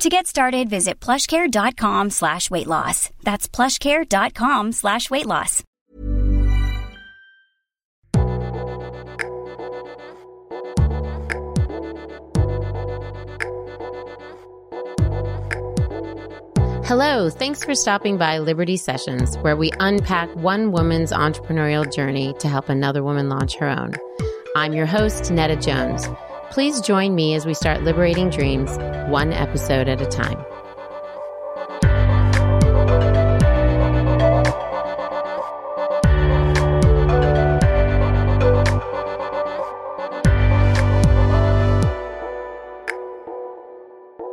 To get started, visit plushcare.com slash weight loss. That's plushcare.com slash weight loss. Hello, thanks for stopping by Liberty Sessions, where we unpack one woman's entrepreneurial journey to help another woman launch her own. I'm your host, Netta Jones. Please join me as we start liberating dreams, one episode at a time.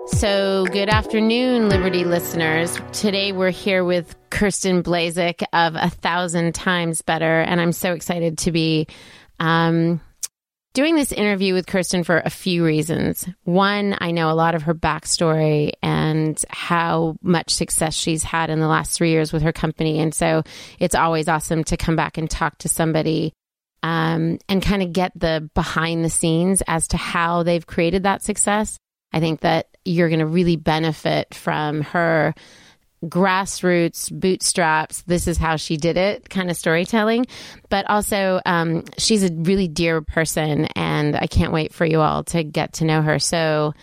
So, good afternoon, Liberty listeners. Today we're here with Kirsten Blazek of A Thousand Times Better, and I'm so excited to be um, doing this interview with Kirsten for a few reasons. One, I know a lot of her backstory and how much success she's had in the last three years with her company. And so it's always awesome to come back and talk to somebody um, and kind of get the behind the scenes as to how they've created that success. I think that you're going to really benefit from her grassroots bootstraps. This is how she did it kind of storytelling. But also um, she's a really dear person and i can't wait for you all to get to know her. So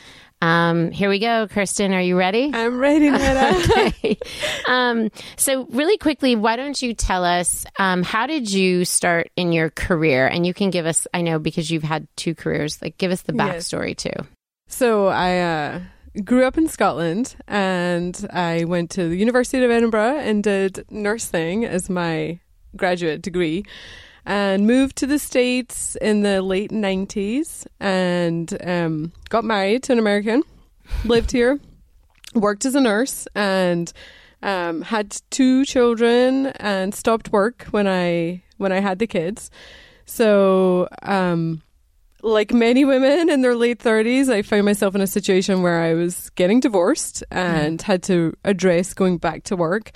um, here we go. Kirsten are you ready? I'm ready, okay. Um, so really quickly why don't you tell us um, how did you start in your career? And you can give us i know because you've had two careers like give us the Yes. backstory too. So I uh, grew up in Scotland and I went to the University of Edinburgh and did nursing as my graduate degree and moved to the States in the late 90s and um, got married to an American, lived here, worked as a nurse and um, had two children and stopped work when I when I had the kids. So um, like many women in their late 30s, I found myself in a situation where I was getting divorced and had to address going back to work.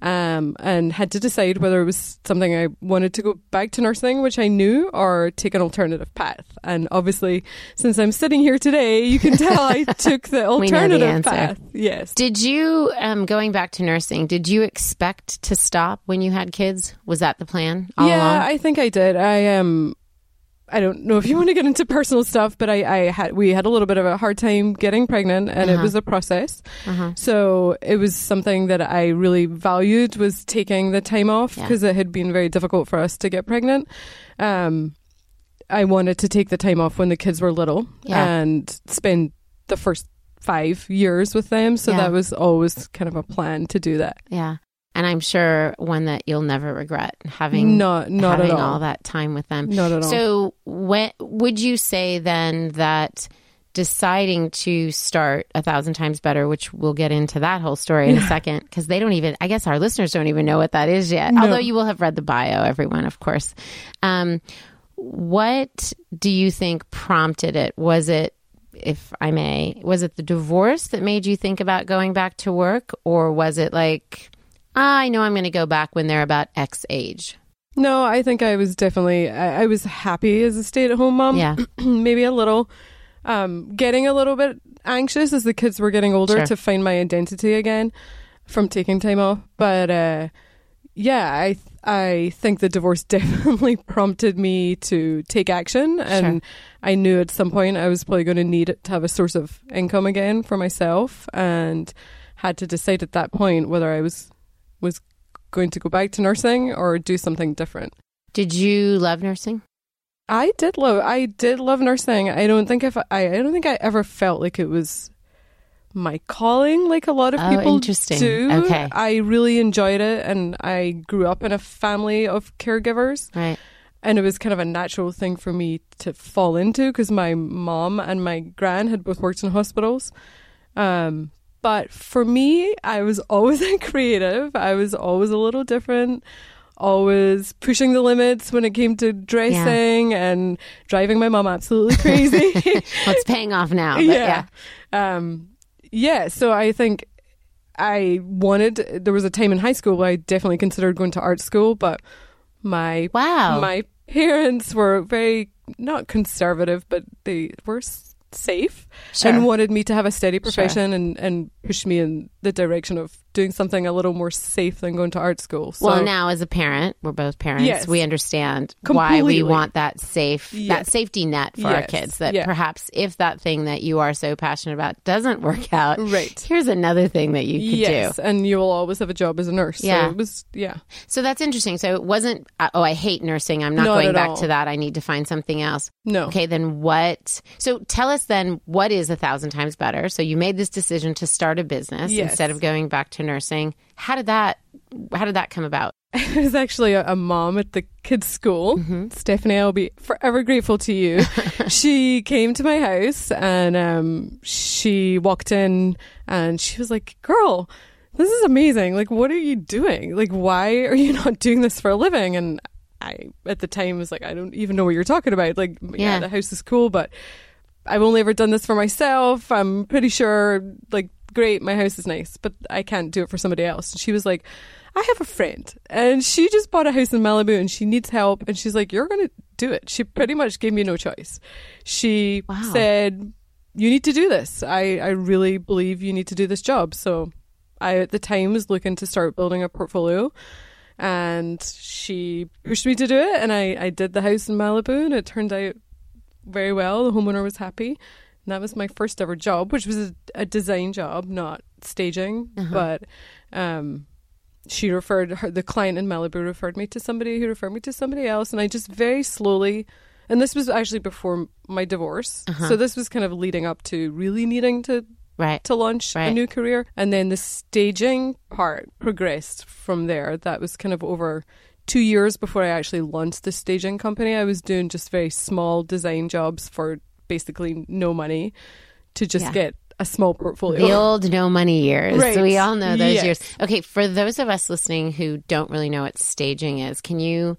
Um, and had to decide whether it was something I wanted to go back to nursing, which I knew, or take an alternative path. And obviously, since I'm sitting here today, you can tell I took the know the alternative path. Yes. Did you, um, going back to nursing, did you expect to stop when you had kids? Was that the plan all yeah, along? I think I did. I um I don't know if you want to get into personal stuff, but I, I had we had a little bit of a hard time getting pregnant, and it Uh-huh. was a process. Uh-huh. So it was something that I really valued was taking the time off Yeah. because it had been very difficult for us to get pregnant. Um, I wanted to take the time off when the kids were little Yeah. and spend the first five years with them. So Yeah. that was always kind of a plan to do that. Yeah. And I'm sure one that you'll never regret having Not not having at all. that time with them. Not at all. So, when would you say then that deciding to start a thousand times better, which we'll get into that whole story in a second, because they don't even, I guess our listeners don't even know what that is yet. No. Although you will have read the bio, everyone, of course. Um, what do you think prompted it? Was it, if I may, was it the divorce that made you think about going back to work, or was it like, I know I'm going to go back when they're about X age. No, I think I was definitely I, I was happy as a stay-at-home mom. Yeah. maybe a little, um, getting a little bit anxious as the kids were getting older Sure. to find my identity again from taking time off. But uh, yeah, I I think the divorce definitely prompted me to take action, and I knew at some point I was probably going to need it to have a source of income again for myself, and had to decide at that point whether I was was going to go back to nursing or do something different. Did you love nursing? I did love I did love nursing. I don't think if I I don't think I ever felt like it was my calling like a lot of Oh, people interesting. do. Okay. I really enjoyed it and I grew up in a family of caregivers Right. and it was kind of a natural thing for me to fall into because my mom and my gran had both worked in hospitals. Um, but for me, I was always a creative. I was always a little different, always pushing the limits when it came to dressing and driving my mom absolutely crazy. Well, it's paying off now. But yeah. yeah. Um, yeah. So I think I wanted, there was a time in high school where I definitely considered going to art school, but my Wow. my parents were very not conservative, but they were safe Sure. and wanted me to have a steady profession and and push me in the direction of doing something a little more safe than going to art school. So well, now as a parent, we're both parents. Yes. We understand why we want that safe, that safety net for our kids. That perhaps if that thing that you are so passionate about doesn't work out, Right. Here's another thing that you could yes, do. and you will always have a job as a nurse. Yeah. so it was yeah. So that's interesting. So it wasn't. uh, Oh, I hate nursing. I'm not, Not going back all. to that. I need to find something else. No. Okay, then what? So tell us then what is a thousand times better. So you made this decision to start a business Yes. instead of going back to nursing. How did that? How did that come about? I was actually a, a mom at the kids' school. Mm-hmm. Stephanie, I'll be forever grateful to you. she came to my house and um, she walked in and she was like, Girl, this is amazing. Like, what are you doing? Like, why are you not doing this for a living? And I, at the time, was like, I don't even know what you're talking about. Like, yeah, Yeah. the house is cool, but I've only ever done this for myself. I'm pretty sure, like, great, my house is nice, but I can't do it for somebody else. And she was like, I have a friend, and she just bought a house in Malibu, and she needs help. And she's like, You're going to do it. She pretty much gave me no choice. She Wow. said, You need to do this. I, I really believe you need to do this job. So I, at the time, was looking to start building a portfolio. And she pushed me to do it, and I, I did the house in Malibu, and it turned out very well. The homeowner was happy. And that was my first ever job, which was a, a design job, not staging. But um, she referred her, the client in Malibu referred me to somebody who referred me to somebody else. And I just very slowly, and this was actually before my divorce. So this was kind of leading up to really needing to Right. to launch a new career. And then the staging part progressed from there. That was kind of over two years before I actually launched the staging company. I was doing just very small design jobs for basically no money to just Yeah. get a small portfolio. The old no money years. Right. We all know those Yes. years. Okay, for those of us listening who don't really know what staging is, can you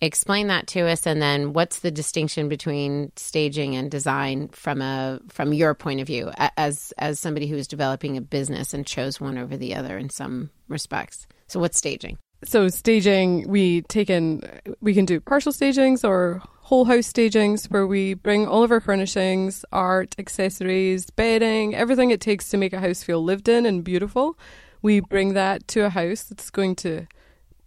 explain that to us and then what's the distinction between staging and design from a from your point of view as as somebody who is developing a business and chose one over the other in some respects. So what's staging? so staging we take in we can do partial stagings or whole house stagings where we bring all of our furnishings art accessories bedding everything it takes to make a house feel lived in and beautiful. We bring that to a house that's going to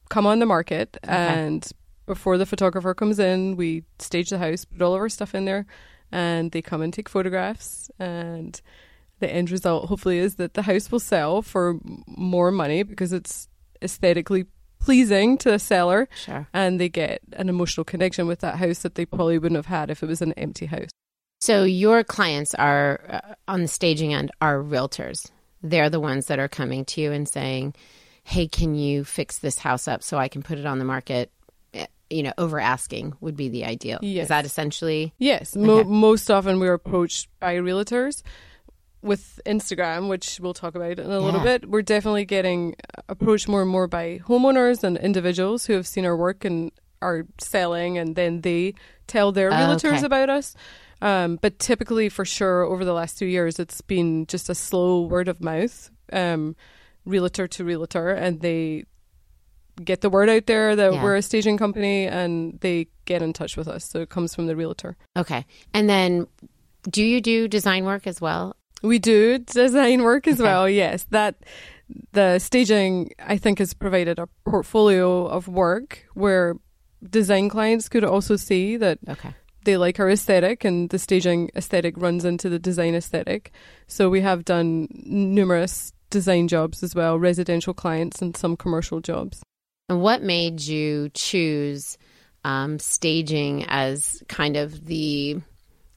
come on the market and before the photographer comes in we stage the house put all of our stuff in there and they come and take photographs. And the end result hopefully is that the house will sell for more money because it's aesthetically pleasing to the seller Sure. and they get an emotional connection with that house that they probably wouldn't have had if it was an empty house. So your clients are uh, on the staging end are realtors. They're the ones that are coming to you and saying, "Hey, can you fix this house up so I can put it on the market?" Eh, You know, over asking would be the ideal. Yes. Is that essentially? Yes, mo- Okay. most often we're approached by realtors with Instagram, which we'll talk about in a little bit. We're definitely getting approached more and more by homeowners and individuals who have seen our work and are selling, and then they tell their Oh, realtors okay. about us. Um, but typically, for sure, over the last two years, it's been just a slow word of mouth, um, realtor to realtor, and they get the word out there that Yeah. we're a staging company and they get in touch with us. So it comes from the realtor. Okay. And then do you do design work as well? We do design work as Okay. well. Yes, that the staging I think has provided a portfolio of work where design clients could also see that Okay. they like our aesthetic and the staging aesthetic runs into the design aesthetic. So we have done numerous design jobs as well, residential clients and some commercial jobs. And what made you choose um, staging as kind of the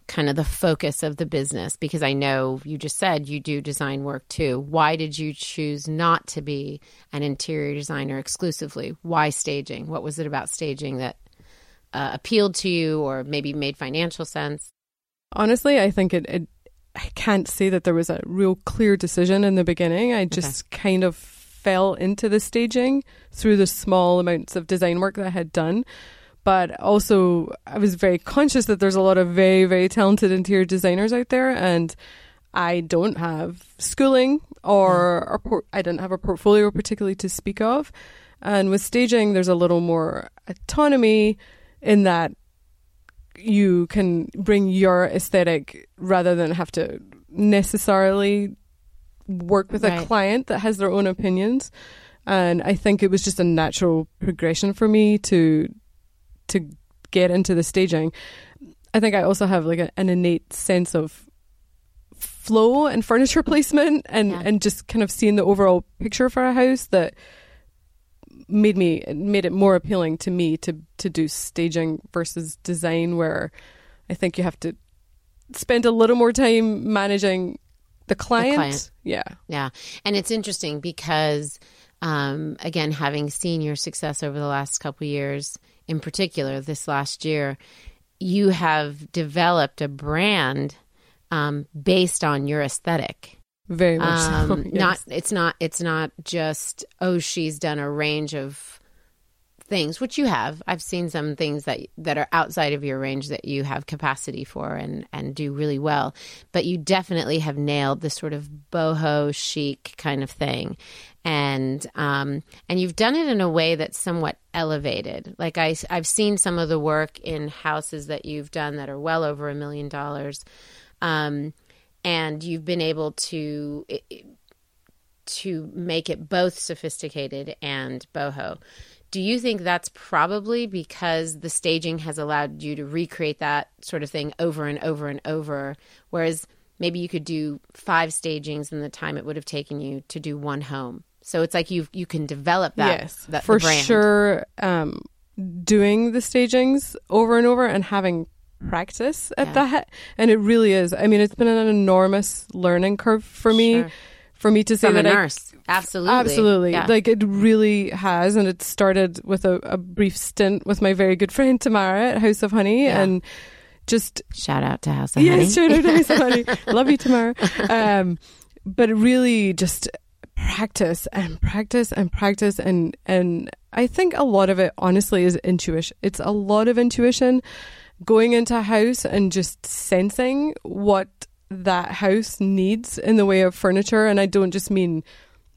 kind of the focus of the business? Because I know you just said you do design work too. Why did you choose not to be an interior designer exclusively? Why staging? What was it about staging that uh, appealed to you, or maybe made financial sense? Honestly, I think it, it I can't say that there was a real clear decision in the beginning. I just kind of fell into the staging through the small amounts of design work that I had done. But also, I was very conscious that there's a lot of very, very talented interior designers out there, and I don't have schooling or mm. a por- I didn't have a portfolio particularly to speak of. And with staging, there's a little more autonomy in that you can bring your aesthetic rather than have to necessarily work with Right. a client that has their own opinions. And I think it was just a natural progression for me to to get into the staging. I think I also have like a, an innate sense of flow and furniture placement and Yeah. and just kind of seeing the overall picture for a house that made me made it more appealing to me to to do staging versus design where I think you have to spend a little more time managing the client. client. Yeah. Yeah. And it's interesting because, um, again, having seen your success over the last couple of years, in particular this last year, you have developed a brand um, based on your aesthetic. Very much so. Um, yes. Not it's not it's not just oh she's done a range of things which you have. I've seen some things that that are outside of your range that you have capacity for and and do really well. But you definitely have nailed the sort of boho chic kind of thing, and um and you've done it in a way that's somewhat elevated. Like I I've seen some of the work in houses that you've done that are well over a million dollars. Um, and you've been able to to make it both sophisticated and boho. Do you think that's probably because the staging has allowed you to recreate that sort of thing over and over and over, whereas maybe you could do five stagings in the time it would have taken you to do one home? So it's like you you can develop that. yes, that for sure. Um, doing the stagings over and over and having practice at Yeah. that, and it really is. I mean, it's been an enormous learning curve for me. Sure. For me to say From a that I nurse, absolutely, Absolutely. Yeah. Like it really has. And it started with a, a brief stint with my very good friend Tamara at House of Honey. Yeah. And just, Shout out to House of Honey. yes, shout out to House of Honey. Love you, Tamara. Um, but it really just practice and practice and practice. And, and I think a lot of it, honestly, is intuition. It's a lot of intuition going into a house and just sensing what that house needs in the way of furniture. And I don't just mean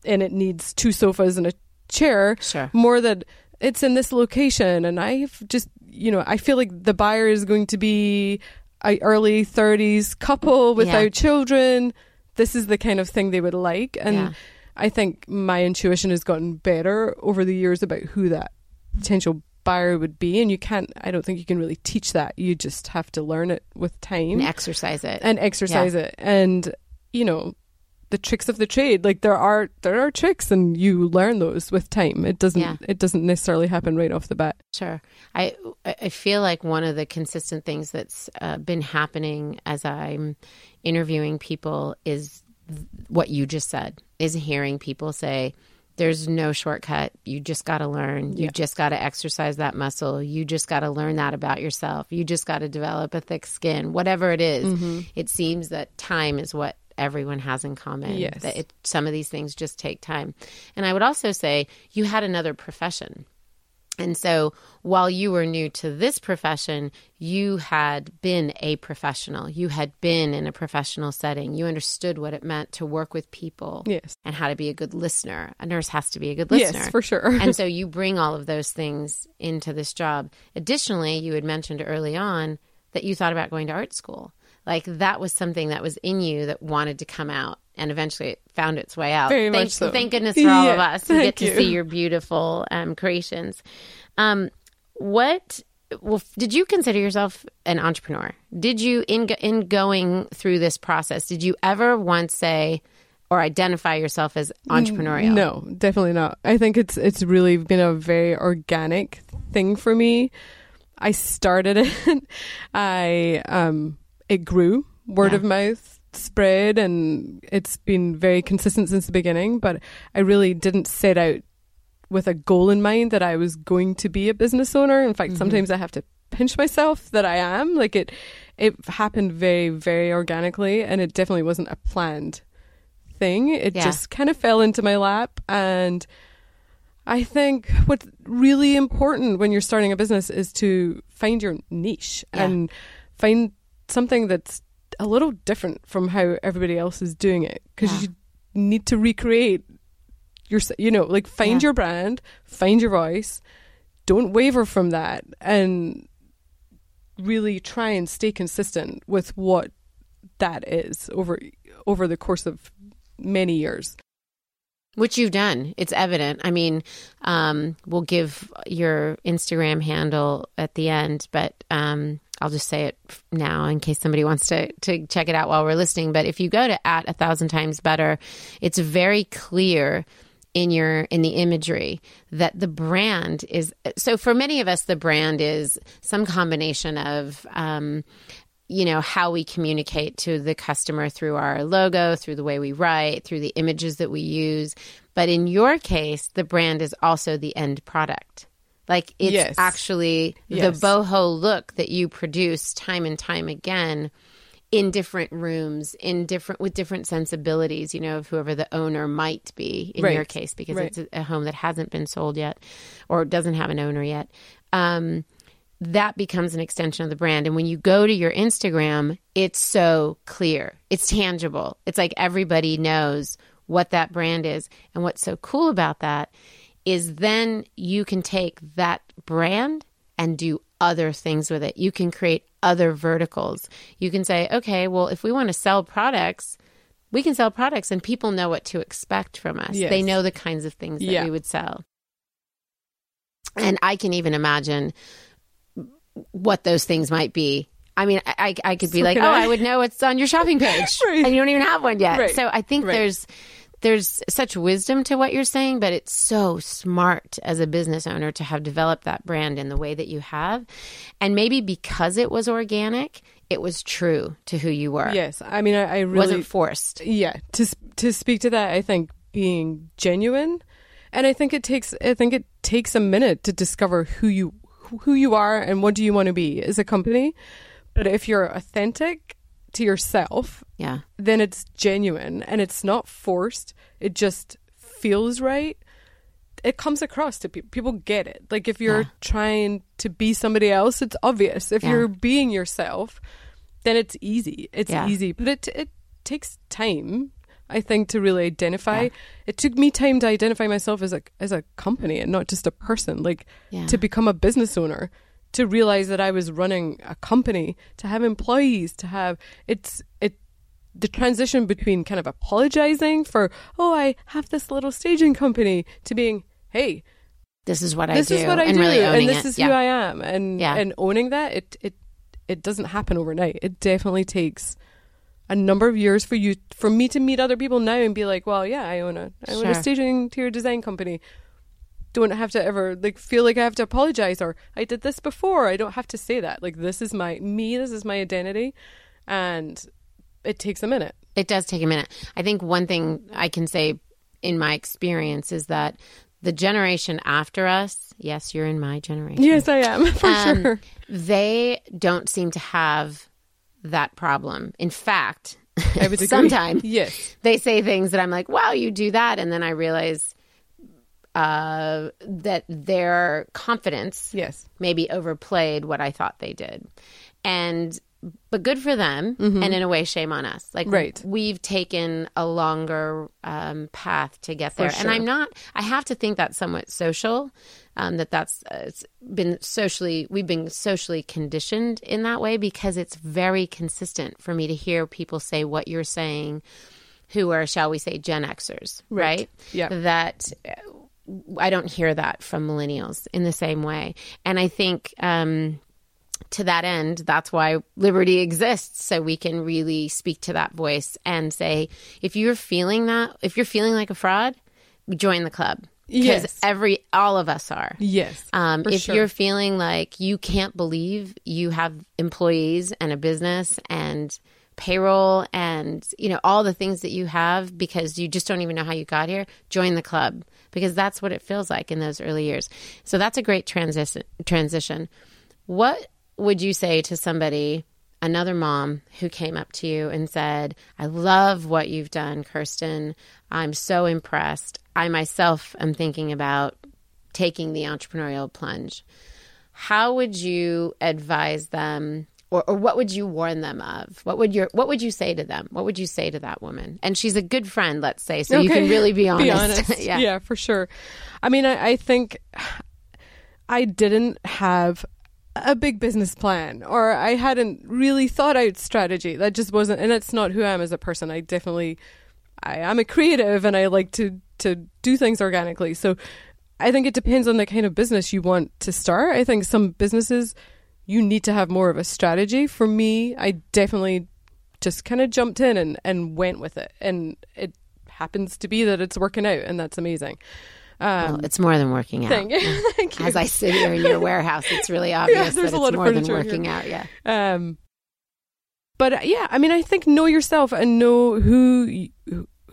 and it needs two sofas and a chair. Sure. More that it's in this location and I've just you know, I feel like the buyer is going to be a early thirties couple without Yeah. children. This is the kind of thing they would like. And Yeah. I think my intuition has gotten better over the years about who that potential buyer would be. And you can't I don't think you can really teach that. You just have to learn it with time And exercise it. and exercise it and you know the tricks of the trade like there are there are tricks and you learn those with time it doesn't Yeah. it doesn't necessarily happen right off the bat Sure. I I feel like one of the consistent things that's uh, been happening as I'm interviewing people is what you just said is hearing people say there's no shortcut. You just got to learn. You Yeah. just got to exercise that muscle. You just got to learn that about yourself. You just got to develop a thick skin. Whatever it is, Mm-hmm. it seems that time is what everyone has in common. Yes. That it, some of these things just take time. And I would also say you had another profession And so while you were new to this profession, you had been a professional. You had been in a professional setting. You understood what it meant to work with people Yes. and how to be a good listener. A nurse has to be a good listener. Yes, for sure. and so you bring all of those things into this job. Additionally, you had mentioned early on that you thought about going to art school. Like that was something that was in you that wanted to come out and eventually it found its way out. Very thank, much so. thank goodness for all of us. We get thank to you. see your beautiful um, creations. Um, what well, did you consider yourself an entrepreneur? Did you in in going through this process? Did you ever once say or identify yourself as entrepreneurial? No, definitely not. I think it's it's really been a very organic thing for me. I started it. I um it grew. Word Yeah. of mouth spread and it's been very consistent since the beginning, but I really didn't set out with a goal in mind that I was going to be a business owner. In fact, mm-hmm. sometimes I have to pinch myself that I am. Like it it happened very very organically and it definitely wasn't a planned thing. It Yeah. just kind of fell into my lap. And I think what's really important when you're starting a business is to find your niche Yeah. and find something that's a little different from how everybody else is doing it because Yeah. you need to recreate your, you know, like find Yeah. your brand, find your voice, don't waver from that, and really try and stay consistent with what that is over over the course of many years. Which you've done. It's evident. I mean, um, we'll give your Instagram handle at the end, but um, I'll just say it now in case somebody wants to, to check it out while we're listening. But if you go to at a thousand times better, it's very clear in your in the imagery that the brand is so for many of us the brand is some combination of um, you know how we communicate to the customer through our logo through the way we write through the images that we use but in your case the brand is also the end product like it's Yes. actually Yes. the boho look that you produce time and time again in different rooms in different with different sensibilities you know of whoever the owner might be in your case because Right. it's a, a home that hasn't been sold yet or doesn't have an owner yet um, that becomes an extension of the brand. And when you go to your Instagram, it's so clear, it's tangible. It's like everybody knows what that brand is. And what's so cool about that is then you can take that brand and do other things with it. You can create other verticals. You can say, okay, well, if we want to sell products, we can sell products and people know what to expect from us. Yes. They know the kinds of things that Yeah. we would sell. And I can even imagine what those things might be. I mean, I, I could be So like, oh, I." I would know it's on your shopping page, Right. and you don't even have one yet. Right. So I think Right. there's there's such wisdom to what you're saying, but it's so smart as a business owner to have developed that brand in the way that you have, and maybe because it was organic, it was true to who you were. Yes, I mean, I, I really wasn't forced. yeah to to speak to that. I think being genuine, and I think it takes I think it takes a minute to discover who you who you are and what do you want to be as a company. But if you're authentic to yourself, Yeah. then it's genuine and it's not forced. It just feels right. It comes across to people. People get it. Like if you're Yeah. trying to be somebody else, it's obvious. If Yeah. you're being yourself, then it's easy. It's Yeah. easy, but it it takes time. I think to really identify. It took me time to identify myself as a as a company and not just a person. Like to become a business owner, to realize that I was running a company, to have employees, to have it's it the transition between kind of apologizing for oh I have this little staging company to being hey This is what this I do. is what I and do really and this it. is yeah. who I am and Yeah. and owning that it it it doesn't happen overnight. It definitely takes a number of years for you for me to meet other people now and be like, well, yeah, I own a I own a Sure. staging interior design company. Don't have to ever like feel like I have to apologize or I did this before. I don't have to say that. Like this is my me, this is my identity and it takes a minute. It does take a minute. I think one thing I can say in my experience is that the generation after us, yes, you're in my generation. Yes, I am for Um, sure. They don't seem to have that problem. In fact, I would sometimes Yes. they say things that I'm like, wow, you do that. And then I realize uh, that their confidence Yes. maybe overplayed what I thought they did. And but good for them and in a way shame on us. Like Mm-hmm. Right. we've taken a longer um, path to get there. And. I'm not I have to think that's somewhat social. Um, that that's uh, it's been socially we've been socially conditioned in that way because it's very consistent for me to hear people say what you're saying who are shall we say Gen Xers, Right. right? Yeah. That I don't hear that from millennials in the same way. And I think um, to that end, that's why Liberty exists. So we can really speak to that voice and say, if you're feeling that, if you're feeling like a fraud, join the club. Because Yes. every, all of us are. Yes. Um, if sure. you're feeling like you can't believe you have employees and a business and payroll and you know all the things that you have because you just don't even know how you got here join the club because that's what it feels like in those early years. So that's a great transition transition. What would you say to somebody another mom who came up to you and said i love what you've done kirsten. I'm so impressed. I myself am thinking about taking the entrepreneurial plunge. How would you advise them or, or what would you warn them of what would your what would you say to them what would you say to that woman and she's a good friend let's say so you can really be honest, Be honest. yeah. yeah, for sure. I mean, I, I think I didn't have a big business plan or I hadn't really thought out strategy. That just wasn't, and that's not who I am as a person. I definitely, I am a creative and I like to, to do things organically. So I think it depends on the kind of business you want to start. I think some businesses, you need to have more of a strategy. For me, I definitely just kind of jumped in and, and went with it. And it happens to be that it's working out, and that's amazing. Um, Well, it's more than working out thank, thank you. as i sit here in your warehouse it's really obvious there's that a lot it's of more than furniture here. working out yeah Um, but uh, yeah, I mean, I think know yourself and know who you,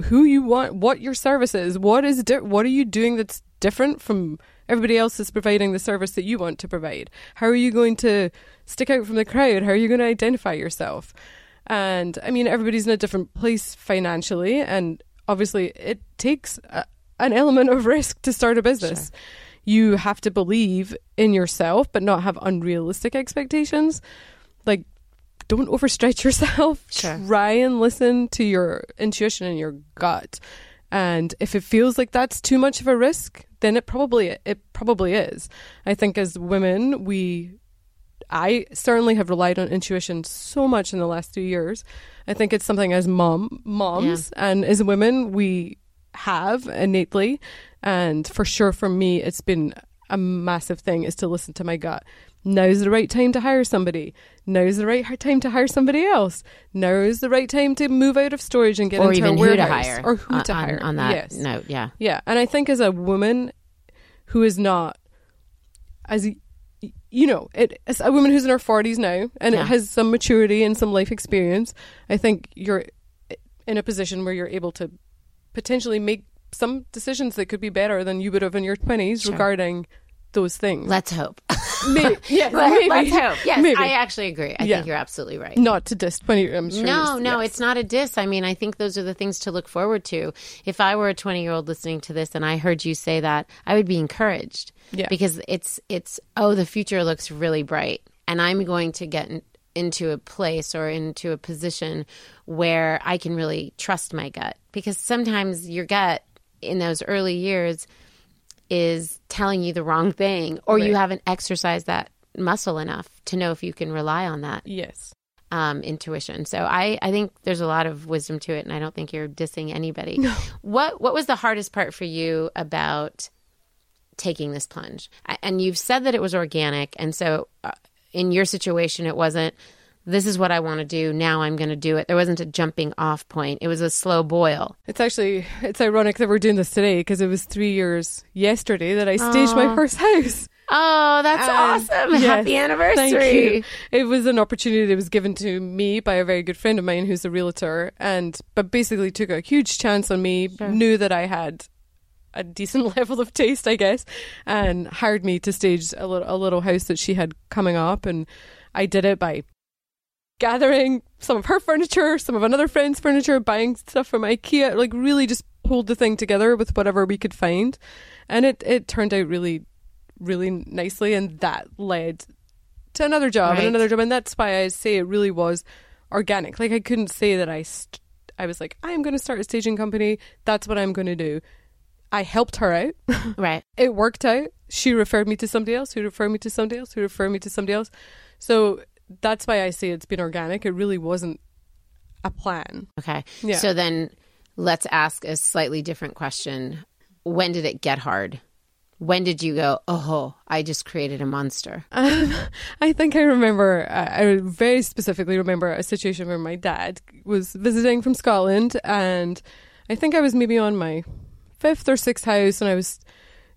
who you want, what your service is, what is di- what are you doing that's different from everybody else is providing the service that you want to provide. How are you going to stick out from the crowd? How are you going to identify yourself? And I mean, everybody's in a different place financially, and obviously, it takes a, an element of risk to start a business. You have to believe in yourself, but not have unrealistic expectations. Like, don't overstretch yourself. Sure. Try and listen to your intuition and your gut. And if it feels like that's too much of a risk, then it probably it probably is. I think as women, we I certainly have relied on intuition so much in the last two years. I think it's something as mom moms and as women we have innately, and for sure for me, it's been a massive thing is to listen to my gut. Now's the right time to hire somebody. Now's the right time to hire somebody else. Now is the right time to move out of storage and get or into even a who to warehouse. hire or who on- to hire on that Yes. note yeah Yeah, and I think as a woman who is not as you know, it as a woman who's in her forties now and Yeah. it has some maturity and some life experience, I think you're in a position where you're able to potentially make some decisions that could be better than you would have in your twenties Sure. regarding those things. let's hope maybe, Let- maybe. let's hope yes Maybe. i actually agree i Yeah. think you're absolutely right Not to diss twenty. I'm sure. no, no, yes. it's not a diss. I mean, I think those are the things to look forward to. If I were a 20 year old listening to this and I heard you say that, I would be encouraged. Yeah. Because it's, it's, oh, the future looks really bright. And I'm going to get in, into a place or into a position where I can really trust my gut. Because sometimes your gut in those early years is telling you the wrong thing, or you haven't exercised that muscle enough to know if you can rely on that Yes. um, intuition. So I, I think there's a lot of wisdom to it, and I don't think you're dissing anybody. What What was the hardest part for you about taking this plunge? And you've said that it was organic, and so uh, in your situation, it wasn't. This is what I want to do. Now I'm going to do it. There wasn't a jumping off point. It was a slow boil. It's actually it's ironic that we're doing this today because it was three years yesterday that I staged my first house. Oh, that's And awesome! yes, Happy anniversary! Thank you. It was an opportunity that was given to me by a very good friend of mine who's a realtor, and but basically took a huge chance on me. Knew that I had a decent level of taste, I guess, and hired me to stage a little a little house that she had coming up, and I did it by gathering some of her furniture, some of another friend's furniture, buying stuff from IKEA, like really just pulled the thing together with whatever we could find. And it, it turned out really, really nicely. And that led to another job Right. and another job. And that's why I say it really was organic. Like I couldn't say that I, st- I was like, I'm going to start a staging company. That's what I'm going to do. I helped her out. Right. it worked out. She referred me to somebody else, who referred me to somebody else, who referred me to somebody else. So that's why I say it's been organic. It really wasn't a plan. Okay. Yeah. So then let's ask a slightly different question. When did it get hard? When did you go, oh, I just created a monster? Um, I think I remember, I I very specifically remember a situation where my dad was visiting from Scotland, and I think I was maybe on my fifth or sixth house, and I was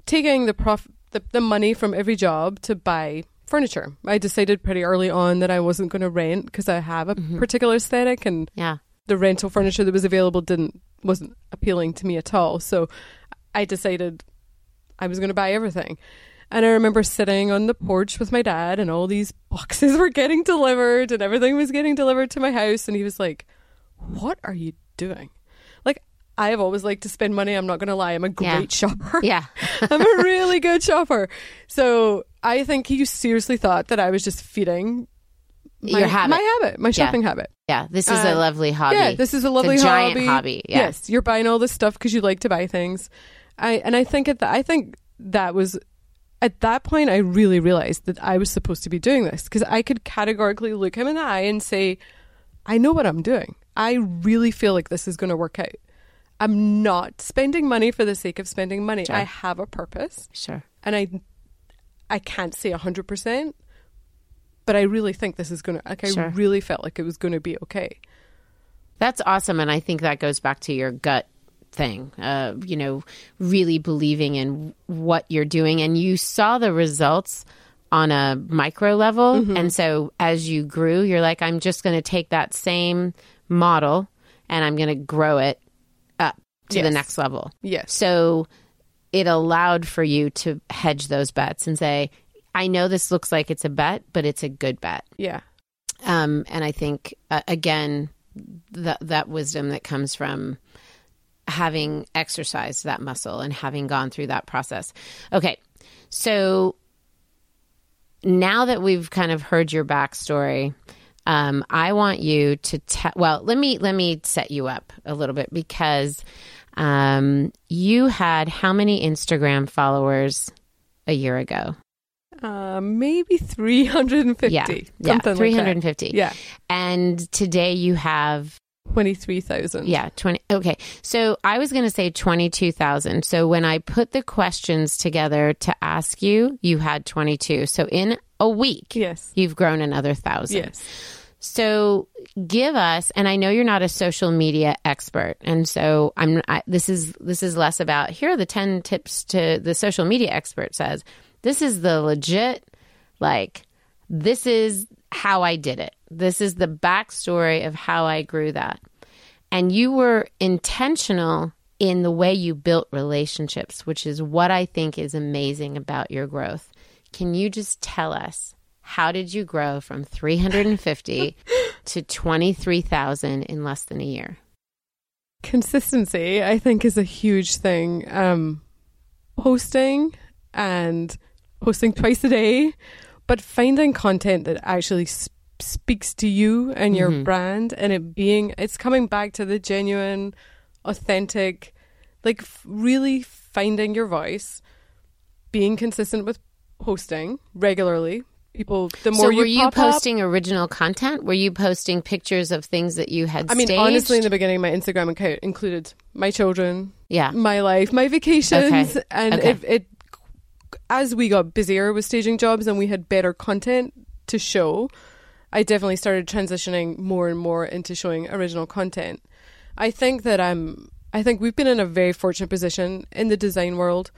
taking the prof the, the money from every job to buy furniture. I decided pretty early on that I wasn't going to rent because I have a mm-hmm. particular aesthetic, and Yeah. the rental furniture that was available didn't wasn't appealing to me at all. So I decided I was going to buy everything. And I remember sitting on the porch with my dad, and all these boxes were getting delivered, and everything was getting delivered to my house. And he was like, "What are you doing?" Like I have always liked to spend money. I'm not going to lie. I'm a Yeah. great shopper. Yeah. I'm a really good shopper. So I think you seriously thought that I was just feeding my, Your habit. my habit, my shopping habit. Yeah. This is a Uh, lovely hobby. Yeah, this is a lovely a giant hobby. hobby. Yeah. Yes, you're buying all this stuff because you like to buy things. I and I think at the, I think that was at that point I really realized that I was supposed to be doing this because I could categorically look him in the eye and say, I know what I'm doing. I really feel like this is going to work out. I'm not spending money for the sake of spending money. Sure. I have a purpose, Sure. and I I can't say hundred percent, but I really think this is going to like I Sure. really felt like it was going to be okay. That's awesome. And I think that goes back to your gut thing, uh, you know, really believing in what you're doing. And you saw the results on a micro level. Mm-hmm. And so as you grew, you're like, I'm just going to take that same model and I'm going to grow it up to the next level. Yes. So it allowed for you to hedge those bets and say, I know this looks like it's a bet, but it's a good bet. Yeah. Um, and I think uh, again that that wisdom that comes from having exercised that muscle and having gone through that process. Okay, so now that we've kind of heard your backstory, um, I want you to tell. Well, let me let me set you up a little bit because um, you had how many Instagram followers a year ago? Uh, maybe 350. Yeah, yeah, like that. three hundred and fifty. Yeah, and today you have 23,000. Yeah, 20. Okay. So I was going to say 22,000. So when I put the questions together to ask you, you had 22. So in a week, Yes. you've grown another thousand. Yes. So give us, and I know you're not a social media expert, and so I'm. I, this is this is less about here are the ten tips to the social media expert says. This is the legit, like this is how I did it. This is the backstory of how I grew that, and you were intentional in the way you built relationships, which is what I think is amazing about your growth. Can you just tell us how did you grow from 350 to 23,000 in less than a year? Consistency, I think, is a huge thing. Um, posting and posting twice a day, but finding content that actually s- speaks to you and your Mhm. brand and it being, it's coming back to the genuine, authentic, like f- really finding your voice, being consistent with posting regularly. People, the more so you were you pop up- posting original content? Were you posting pictures of things that you had I mean, staged? honestly, in the beginning, my Instagram account included my children, yeah. my life, my vacations, Okay. and Okay. it, it. As we got busier with staging jobs and we had better content to show, I definitely started transitioning more and more into showing original content. I think that I'm. I think we've been in a very fortunate position in the design world,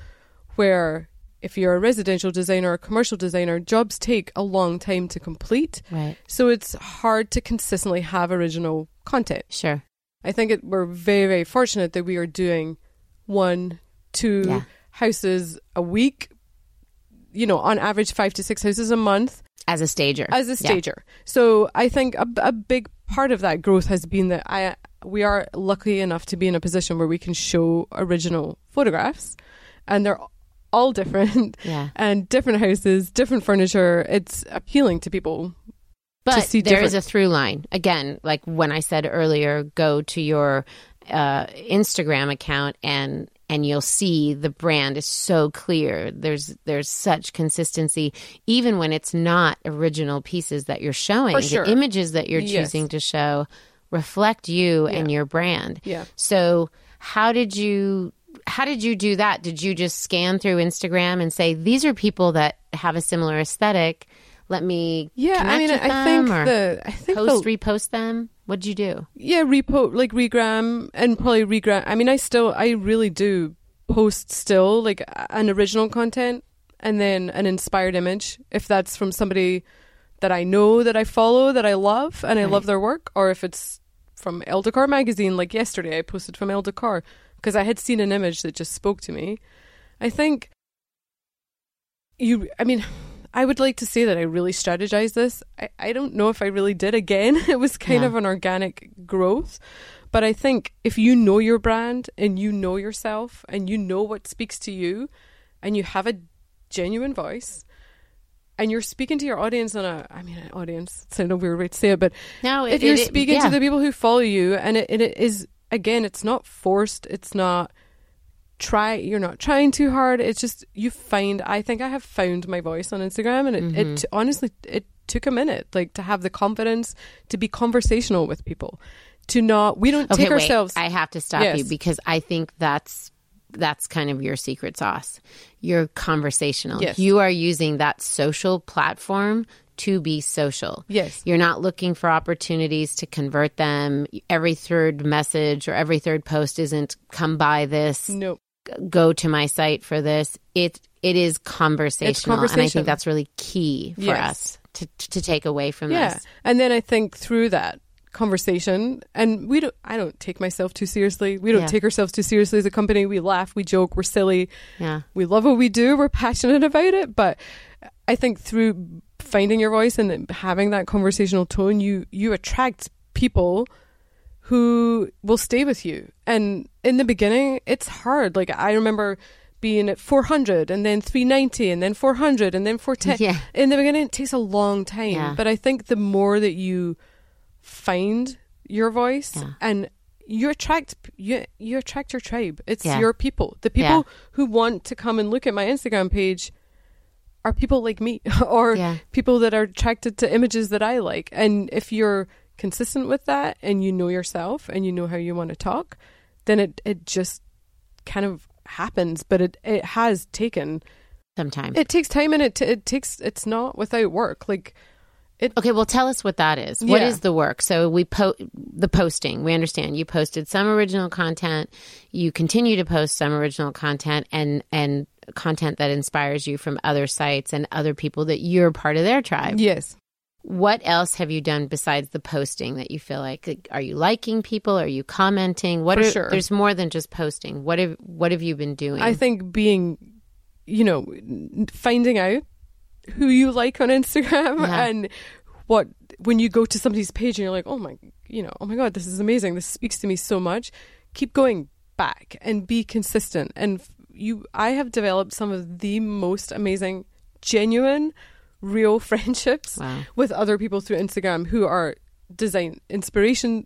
where if you're a residential designer or a commercial designer, jobs take a long time to complete. Right. So it's hard to consistently have original content. Sure. I think it, we're very, very fortunate that we are doing one, two Yeah. houses a week. You know, on average, five to six houses a month As a stager. as a Yeah. stager. So I think a, a big part of that growth has been that I we are lucky enough to be in a position where we can show original photographs, and they're all different Yeah. and different houses, different furniture. It's appealing to people. But see there is different- a through line. Again, like when I said earlier, go to your uh, Instagram account and and you'll see the brand is so clear. There's there's such consistency, even when it's not original pieces that you're showing. Sure. The images that you're Yes. choosing to show reflect you and your brand. Yeah. So how did you how did you do that? Did you just scan through Instagram and say these are people that have a similar aesthetic? Let me Yeah, I mean, I think or the I think post the, repost them. What'd you do? yeah repost like regram and probably regram. I mean, I still I really do post still like an original content and then an inspired image if that's from somebody that I know that I follow that I love and I love their work, or if it's from Elle Decor magazine. Like yesterday, I posted from Elle Decor because I had seen an image that just spoke to me. I think you. I mean. I would like to say that I really strategized this. I, I don't know if I really did again. It was kind Yeah. of an organic growth. But I think if you know your brand and you know yourself and you know what speaks to you and you have a genuine voice and you're speaking to your audience on a, I mean, an audience, it's a weird way to say it, but No, if you're it- speaking yeah. to the people who follow you and it, and it is, again, it's not forced, it's not try you're not trying too hard it's just you find i think i have found my voice on instagram and it, Mm-hmm. it honestly it took a minute like to have the confidence to be conversational with people to not we don't Okay, take wait. ourselves I have to stop you because I think that's that's kind of your secret sauce. You're conversational. Yes. You are using that social platform to be social. Yes. You're not looking for opportunities to convert them. Every third message or every third post isn't come by this, no go to my site for this. It it is conversational, and I think that's really key for Yes. us to to take away from yeah this. and then i think through that conversation and we don't i don't take myself too seriously we don't Yeah. take ourselves too seriously as a company we laugh we joke we're silly Yeah. we love what we do we're passionate about it but i think through finding your voice and having that conversational tone you you attract people who will stay with you and in the beginning it's hard like i remember being at 400 and then 390 and then 400 and then 410 Yeah. in the beginning it takes a long time Yeah. but i think the more that you find your voice Yeah. and you attract you you attract your tribe it's Yeah. your people the Yeah. people who want to come and look at my instagram page are people like me or Yeah. people that are attracted to images that i like and if you're consistent with that and you know yourself and you know how you want to talk then it it just kind of happens but it it has taken some time. it takes time and it t- it takes it's not without work like it, Okay, well, tell us what that is. What Yeah. is the work? So we po- the posting. We understand you posted some original content. You continue to post some original content and and content that inspires you from other sites and other people that you're part of their tribe. yes What else have you done besides the posting that you feel like? like, Are you liking people? Are you commenting? What For are, sure. There's more than just posting. What have What have you been doing? I think being, you know, finding out who you like on Instagram Yeah. and what when you go to somebody's page and you're like, oh my, you know, oh my god, this is amazing. This speaks to me so much. Keep going back and be consistent. And you, I have developed some of the most amazing, genuine, real friendships Wow. with other people through Instagram who are design inspiration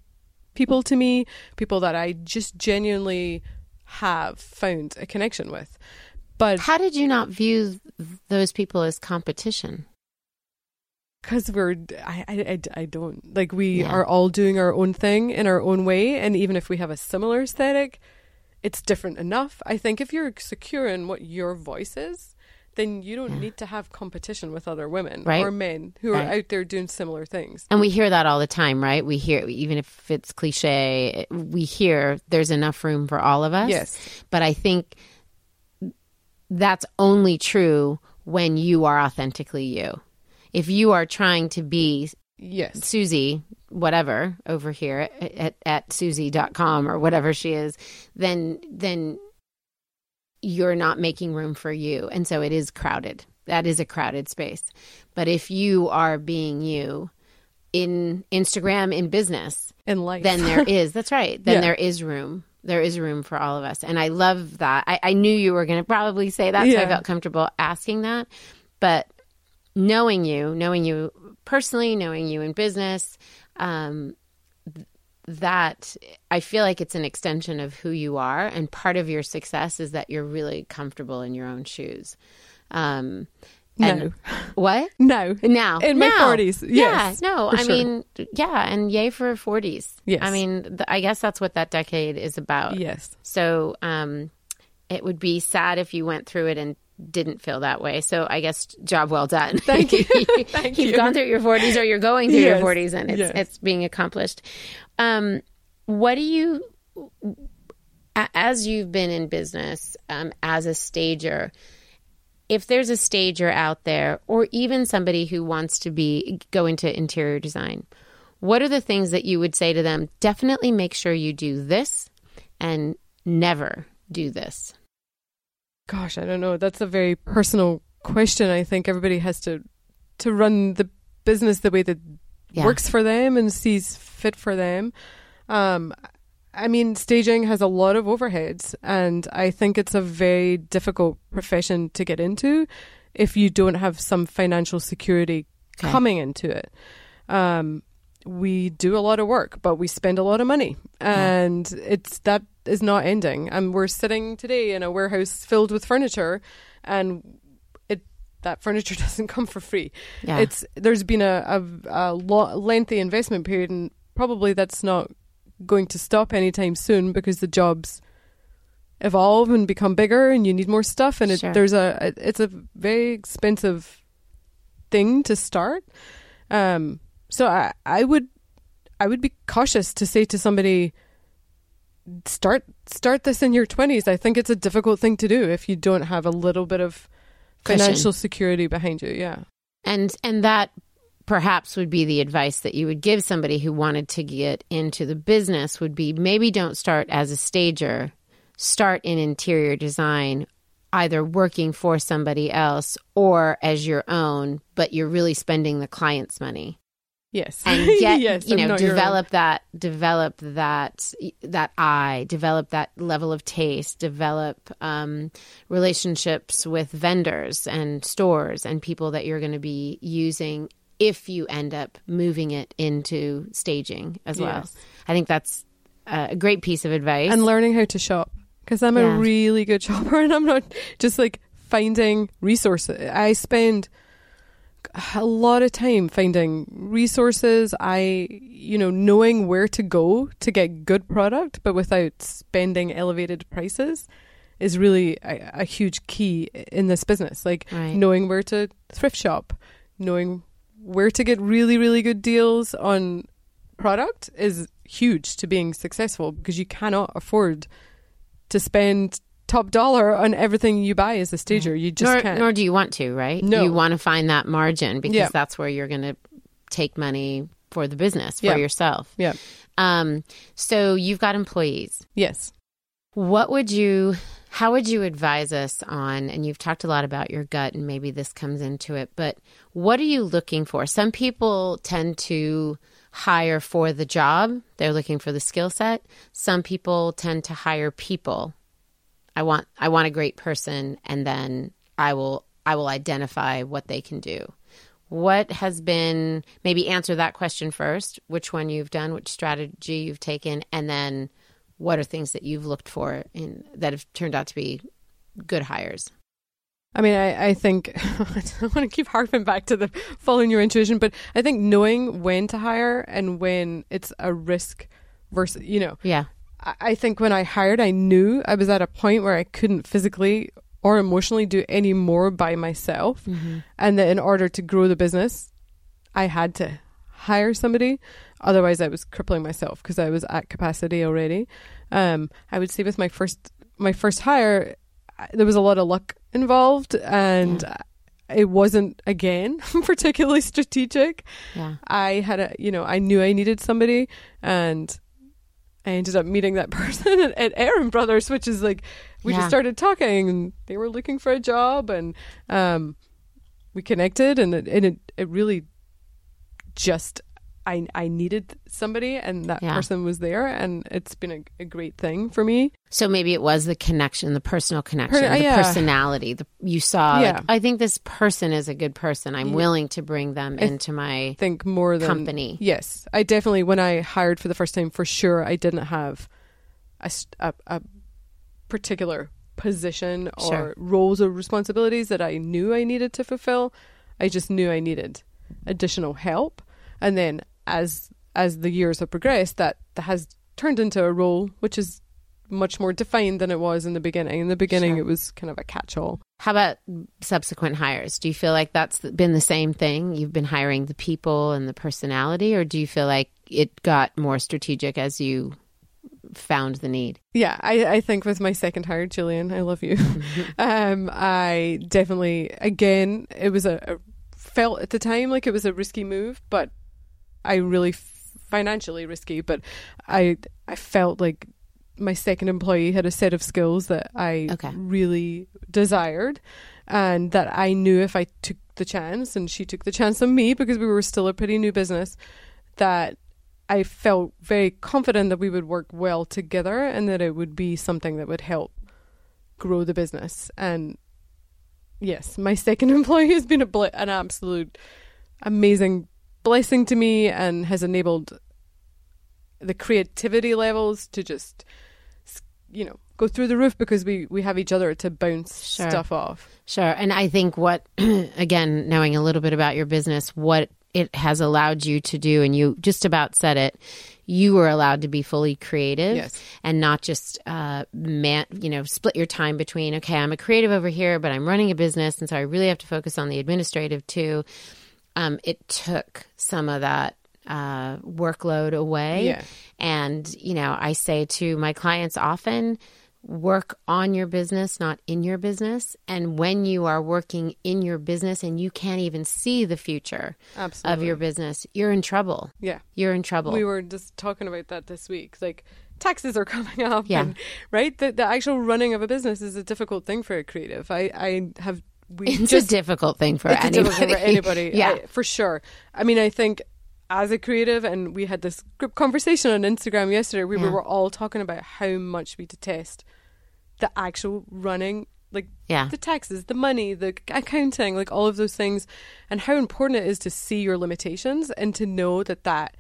people to me, people that I just genuinely have found a connection with. But How did you not view those people as competition? because we're, I, I, I, don't like we Yeah. are all doing our own thing in our own way, and even if we have a similar aesthetic, it's different enough. I think if you're secure in what your voice is, then you don't Yeah. need to have competition with other women Right. or men who Right. are out there doing similar things. And we hear that all the time, right? We hear, even if it's cliche, we hear there's enough room for all of us. Yes. But I think that's only true when you are authentically you. If you are trying to be Yes. Susie, whatever, over here at, at, at Susie.com or whatever she is, then, then you're not making room for you. And so it is crowded. That is a crowded space. But if you are being you, in Instagram in business, in life. then there is. That's right. Then Yeah. there is room. There is room for all of us. And I love that. I, I knew you were going to probably say that, so I felt comfortable asking that. But knowing you, knowing you personally, knowing you in business, um, th- that I feel like it's an extension of who you are. And part of your success is that you're really comfortable in your own shoes. Um, and No. what? no. Now, In my now. 40s, Yeah, yes, no, I sure. mean, yeah, and yay for forties. Yes. I mean, th- I guess that's what that decade is about. Yes. So, um, it would be sad if you went through it and didn't feel that way. So, I guess job well done. Thank you. Thank You've you. gone through your forties, or you're going through your forties, and it's Yes. it's being accomplished. Um, what do you, as you've been in business um, as a stager? if there's a stager out there or even somebody who wants to be go into interior design what are the things that you would say to them definitely make sure you do this and never do this Gosh, I don't know. That's a very personal question. I think everybody has to to run the business the way that Yeah. works for them and sees fit for them. Um, I mean, staging has a lot of overheads, and I think it's a very difficult profession to get into if you don't have some financial security Okay. coming into it. Um, we do a lot of work, but we spend a lot of money, and it's that is not ending. And we're sitting today in a warehouse filled with furniture, and it that furniture doesn't come for free. Yeah. It's there's been a a, a lo- lengthy investment period, and probably that's not going to stop anytime soon because the jobs evolve and become bigger, and you need more stuff, and it, Sure. there's a it- it's a very expensive thing to start. Um, so I I would I would be cautious to say to somebody start start this in your 20s. I think it's a difficult thing to do if you don't have a little bit of Cushion. financial security behind you. Yeah. and and that perhaps would be the advice that you would give somebody who wanted to get into the business would be maybe don't start as a stager start in interior design either working for somebody else or as your own but you're really spending the client's money Yes. and get yes, you know develop that develop that that eye develop that level of taste develop um, relationships with vendors and stores and people that you're going to be using if you end up moving it into staging as well Yes. i think that's a great piece of advice and learning how to shop because I'm Yeah. a really good shopper and I'm not just like finding resources. I spend a lot of time finding resources. I, you know, knowing where to go to get good product, but without spending elevated prices is really a, a huge key in this business. Like Right. knowing where to thrift shop, knowing where to get really, really good deals on product is huge to being successful because you cannot afford to spend top dollar on everything you buy as a stager. You just nor, can't. nor do you want to right No. you want to find that margin because Yeah. that's where you're going to take money for the business for Yeah. yourself yeah. um, so you've got employees Yes. What would you, how would you advise us on, and you've talked a lot about your gut and maybe this comes into it, but what are you looking for? Some people tend to hire for the job, they're looking for the skill set. Some people tend to hire people. I want, I want a great person, and then I will, I will identify what they can do. What has been, maybe answer that question first, which one you've done, which strategy you've taken, and then what are things that you've looked for in that have turned out to be good hires? I mean, I, I think I want to keep harping back to the following your intuition, but I think knowing when to hire and when it's a risk versus, you know, Yeah. I, think when I hired, I knew I was at a point where I couldn't physically or emotionally do any more by myself. And that in order to grow the business, I had to hire somebody. Otherwise, I was crippling myself because I was at capacity already. Um, I would say with my first my first hire, there was a lot of luck involved, and it wasn't again particularly strategic. Yeah. I had a, you know, I knew I needed somebody, and I ended up meeting that person at, at Aaron Brothers, which is like we Yeah. just started talking, and they were looking for a job, and um, we connected, and it, and it, it really just I I needed somebody, and that Yeah. person was there, and it's been a, a great thing for me. So maybe it was the connection, the personal connection, Per- the yeah. personality. The, you saw, Yeah. like, I think this person is a good person. I'm willing to bring them into my. Think more than Company. Yes, I definitely when I hired for the first time, for sure, I didn't have a a particular position or Sure. roles or responsibilities that I knew I needed to fulfill. I just knew I needed additional help, and then as as the years have progressed, that, that has turned into a role which is much more defined than it was in the beginning. In the beginning, Sure. it was kind of a catch-all. How about subsequent hires? Do you feel like that's been the same thing? You've been hiring the people and the personality, or do you feel like it got more strategic as you found the need? Yeah, I, I think with my second hire, Julian, I love you. um, I definitely, again, it was a, a felt at the time like it was a risky move, but I really f- financially risky, but I I felt like my second employee had a set of skills that I Okay. really desired, and that I knew if I took the chance, and she took the chance on me because we were still a pretty new business, that I felt very confident that we would work well together and that it would be something that would help grow the business. And yes, my second employee has been a bl- an absolute amazing blessing to me and has enabled the creativity levels to just you know go through the roof because we we have each other to bounce Sure. stuff off. Sure. And I think what, again, knowing a little bit about your business, what it has allowed you to do, and you just about said it, you were allowed to be fully creative Yes. and not just, uh, man, you know, split your time between, okay, I'm a creative over here, but I'm running a business. And so I really have to focus on the administrative too. Um, it took some of that uh, workload away. Yeah. And, you know, I say to my clients often, work on your business, not in your business. And when you are working in your business and you can't even see the future of your business, you're in trouble. Yeah. You're in trouble. We were just talking about that this week. Like taxes are coming up, Yeah. and, right? The the actual running of a business is a difficult thing for a creative. I I have we it's just a difficult thing for it's anybody. difficult for anybody. yeah. I- for sure. I mean, I think as a creative, and we had this group conversation on Instagram yesterday. We Yeah. were all talking about how much we detest the actual running, like Yeah. the taxes, the money, the accounting, like all of those things, and how important it is to see your limitations and to know that that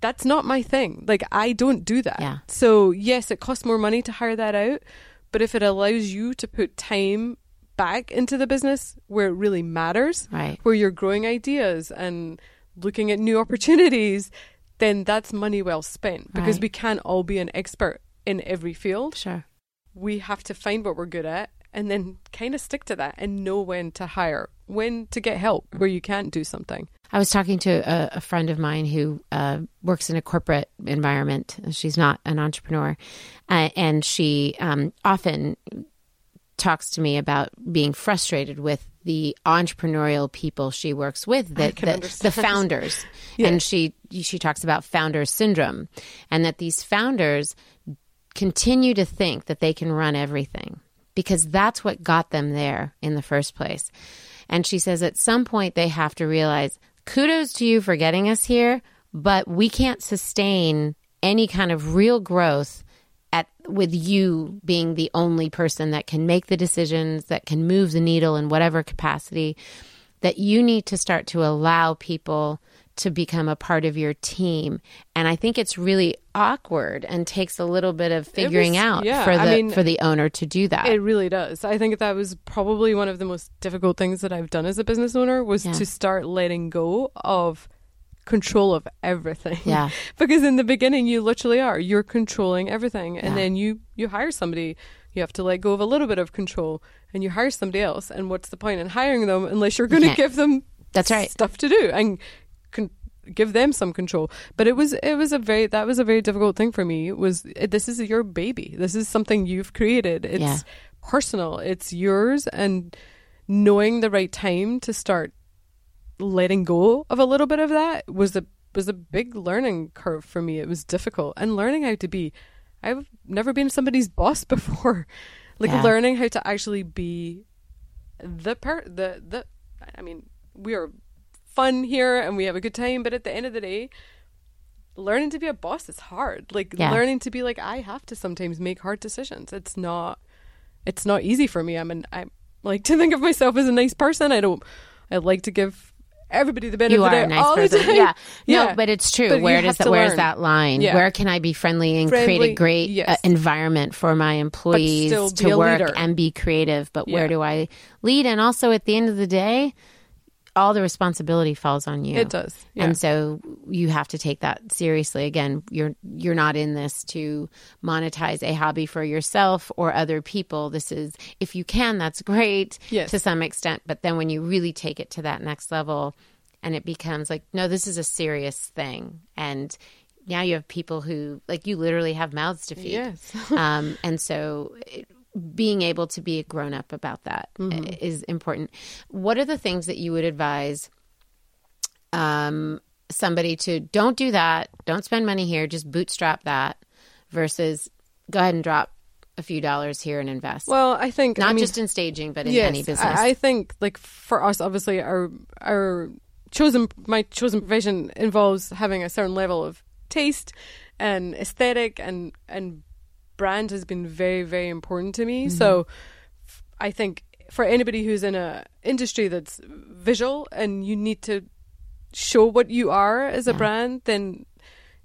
that's not my thing. Like I don't do that. Yeah. So yes, it costs more money to hire that out, but if it allows you to put time back into the business where it really matters, Right. where you're growing ideas and looking at new opportunities, then that's money well spent because Right. we can't all be an expert in every field. Sure. We have to find what we're good at and then kind of stick to that and know when to hire, when to get help where you can't do something. I was talking to a, a friend of mine who uh, works in a corporate environment. She's not an entrepreneur, uh, and she um, often talks to me about being frustrated with the entrepreneurial people she works with, that the, the founders, Yeah. and she she talks about founder syndrome, and that these founders continue to think that they can run everything because that's what got them there in the first place. And she says at some point they have to realize kudos to you for getting us here, but we can't sustain any kind of real growth at with you being the only person that can make the decisions, that can move the needle in whatever capacity, that you need to start to allow people to become a part of your team. And I think it's really awkward and takes a little bit of figuring was- out yeah, for the I mean, for the owner to do that. It really does. I think that was probably one of the most difficult things that I've done as a business owner was Yeah. to start letting go of control of everything. Yeah. because in the beginning you literally are. You're controlling everything and Yeah. then you you hire somebody, you have to let go of a little bit of control and you hire somebody else and what's the point in hiring them unless you're going to can't. give them That's right. stuff to do and con- give them some control. But it was it was a very that was a very difficult thing for me. It was this is your baby. This is something you've created. It's Yeah. personal. It's yours and knowing the right time to start letting go of a little bit of that was a was a big learning curve for me. It was difficult and learning how to be I've never been somebody's boss before. Like Yeah. learning how to actually be the per the the I mean, we are fun here and we have a good time. But at the end of the day, learning to be a boss is hard. Like Yeah. learning to be like I have to sometimes make hard decisions. It's not it's not easy for me. I'm an I like to think of myself as a nice person. I don't I like to give everybody the benefit You are a nice person. Yeah. yeah. No, but it's true. But Where does that where's that line? Yeah. Where can I be friendly and create a great yes. uh, environment for my employees to work leader. and be creative? But where do I lead? And also at the end of the day, all the responsibility falls on you. It does. Yeah. And so you have to take that seriously. Again, you're you're not in this to monetize a hobby for yourself or other people. This is if you can, that's great Yes. to some extent. But then when you really take it to that next level and it becomes like, no, this is a serious thing. And now you have people who like you literally have mouths to feed. Yes. um, and so it, being able to be a grown up about that Mm-hmm. is important. What are the things that you would advise um, somebody to don't do that, don't spend money here, just bootstrap that versus go ahead and drop a few dollars here and invest? well, I think Not I mean, just in staging, but in yes, any business. I, I think like for us, obviously, our our chosen my chosen profession involves having a certain level of taste and aesthetic and and brand has been very very important to me. Mm-hmm. So f- I think for anybody who's in a industry that's visual and you need to show what you are as a brand, then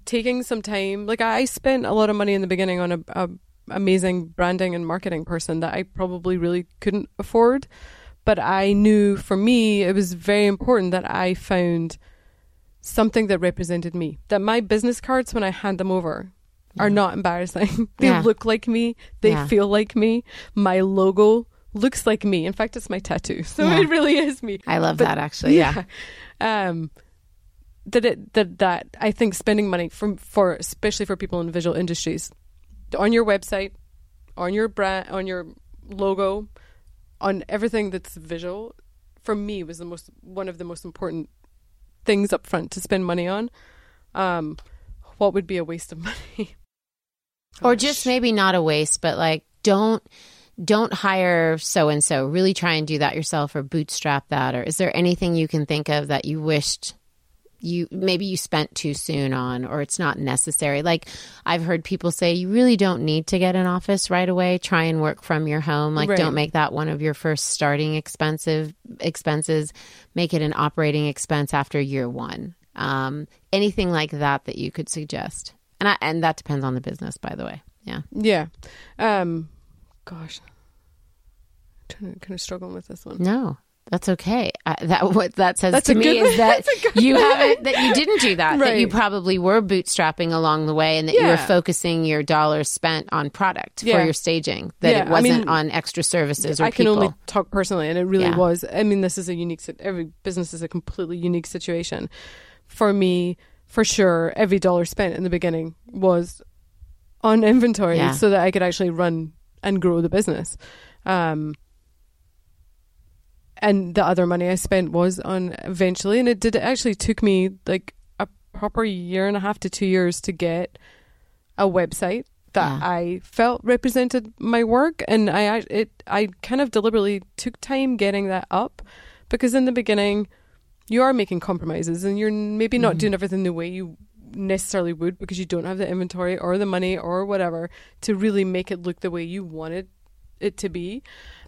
taking some time. Like I spent a lot of money in the beginning on a, a amazing branding and marketing person that I probably really couldn't afford. But I knew for me it was very important that I found something that represented me. That my business cards when I hand them over are not embarrassing. they Yeah. look like me. They Yeah. feel like me. My logo looks like me. In fact, it's my tattoo. So Yeah. it really is me. I love But- that actually. Yeah. Um, that it that that I think spending money from for especially for people in visual industries on your website, on your brand, on your logo, on everything that's visual, for me was the most one of the most important things up front to spend money on. Um, what would be a waste of money? Or just maybe not a waste, but like don't don't hire so and so. Really try and do that yourself or bootstrap that. Or is there anything you can think of that you wished you maybe you spent too soon on or it's not necessary? Like I've heard people say you really don't need to get an office right away. Try and work from your home. Like Right. don't make that one of your first starting expensive expenses. Make it an operating expense after year one. Um, anything like that that you could suggest. And I, and that depends on the business, by the way. Yeah. Yeah. Um, gosh, kind of kind of struggling with this one. No, that's okay. I, that what that says That's to me good- is that you haven't that you didn't do that. That you probably were bootstrapping along the way, and that you were focusing your dollars spent on product for your staging. That Yeah, it wasn't mean, on extra services or I can people. only talk personally, and it really Yeah. was. I mean, this is a unique. Every business is a completely unique situation. For me, for sure, every dollar spent in the beginning was on inventory, Yeah. so that I could actually run and grow the business. Um, and the other money I spent was on eventually, and it did. It actually took me like a proper year and a half to two years to get a website that Yeah. I felt represented my work, and I it I kind of deliberately took time getting that up because in the beginning you are making compromises and you're maybe not doing everything the way you necessarily would because you don't have the inventory or the money or whatever to really make it look the way you wanted it to be.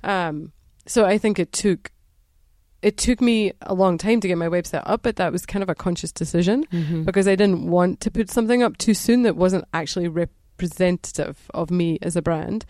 Um, so I think it took it took me a long time to get my website up, but that was kind of a conscious decision Mm-hmm. because I didn't want to put something up too soon that wasn't actually representative of me as a brand.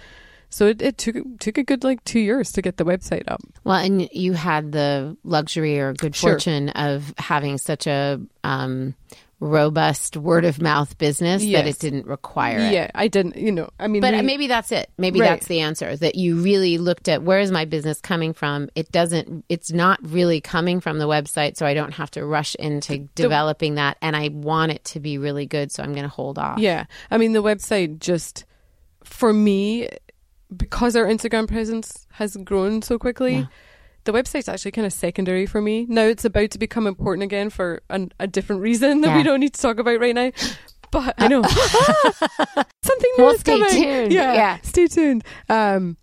So it, it took took a good like two years to get the website up. Well, and you had the luxury or good Sure. fortune of having such a um, robust word of mouth business that it didn't require it. Yeah, I didn't. You know, I mean, But we- maybe that's it. Maybe Right. that's the answer that you really looked at where is my business coming from? It doesn't, it's not really coming from the website. So I don't have to rush into developing that. And I want it to be really good. So I'm going to hold off. Yeah. I mean, the website just, for me, because our Instagram presence has grown so quickly, Yeah. the website's actually kind of secondary for me. Now it's about to become important again for an, a different reason that Yeah. we don't need to talk about right now. But I know something new Well, is stay coming. tuned. Yeah, Yeah. stay tuned. Um,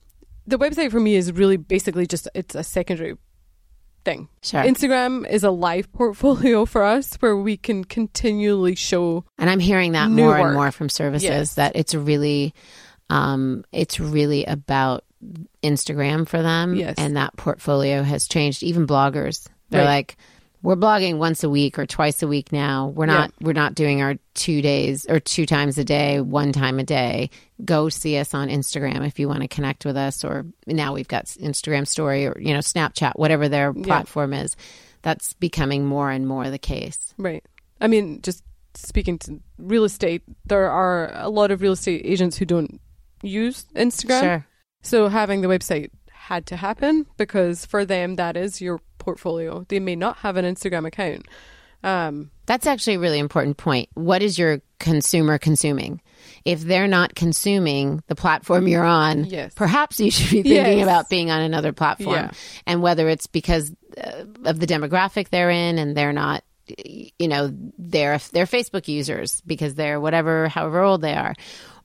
the website for me is really basically just it's a secondary thing. Sure. Instagram is a live portfolio for us where we can continually show. And I'm hearing that more and more from services Yes. that it's really, um, it's really about Instagram for them. Yes. And that portfolio has changed. Even bloggers, they're Right. like, we're blogging once a week or twice a week now. We're not, we're not doing our two days or two times a day, one time a day. Go see us on Instagram if you want to connect with us. Or now we've got Instagram story or, you know, Snapchat, whatever their platform is. That's becoming more and more the case. Right. I mean, just speaking to real estate, there are a lot of real estate agents who don't use Instagram. Sure. So having the website had to happen because for them that is your portfolio. They may not have an Instagram account. Um, That's actually a really important point. What is your consumer consuming? If they're not consuming the platform you're on, Yes. perhaps you should be thinking Yes. about being on another platform. Yeah. And whether it's because uh, of the demographic they're in and they're not, you know, they're, they're Facebook users because they're whatever, however old they are,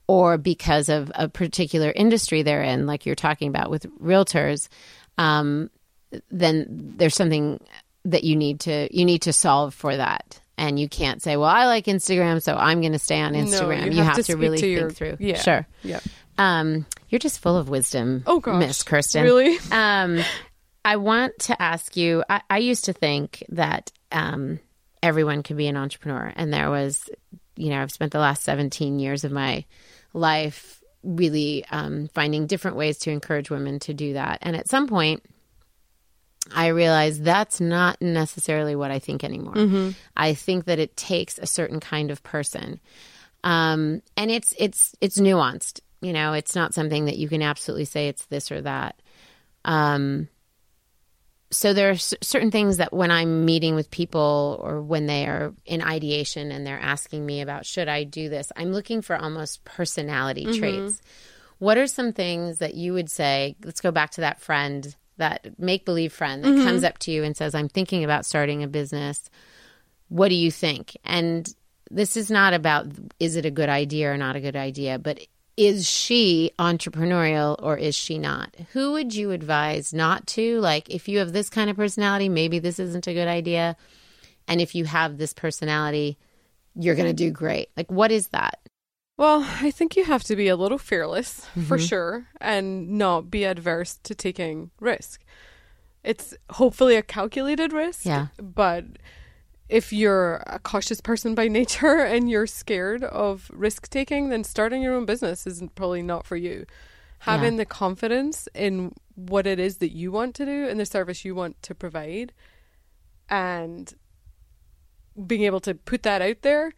or because of a particular industry they're in, like you're talking about with realtors, um, then there's something that you need to you need to solve for that and you can't say well i like instagram so i'm going to stay on instagram you have to to, really to think your- through yeah. sure yeah. um you're just full of wisdom Oh gosh. miss kirsten Really? um i want to ask you i, I used to think that um everyone could be an entrepreneur and there was you know i've spent the last 17 years of my life really um, finding different ways to encourage women to do that and at some point I realize that's not necessarily what I think anymore. I think that it takes a certain kind of person, um, and it's it's it's nuanced. You know, it's not something that you can absolutely say it's this or that. Um, so there are c- certain things that when I'm meeting with people or when they are in ideation and they're asking me about should I do this, I'm looking for almost personality mm-hmm. traits. What are some things that you would say? Let's go back to that friend, that make believe friend that mm-hmm. comes up to you and says, I'm thinking about starting a business. What do you think? And this is not about is it a good idea or not a good idea, but is she entrepreneurial or is she not? Who would you advise not to? Like, if you have this kind of personality, maybe this isn't a good idea. And if you have this personality, you're going to do great. Like, what is that? Well, I think you have to be a little fearless for Mm-hmm. sure and not be adverse to taking risk. It's hopefully a calculated risk. Yeah. But if you're a cautious person by nature and you're scared of risk taking, then starting your own business isn't probably not for you. Having the confidence in what it is that you want to do and the service you want to provide and being able to put that out there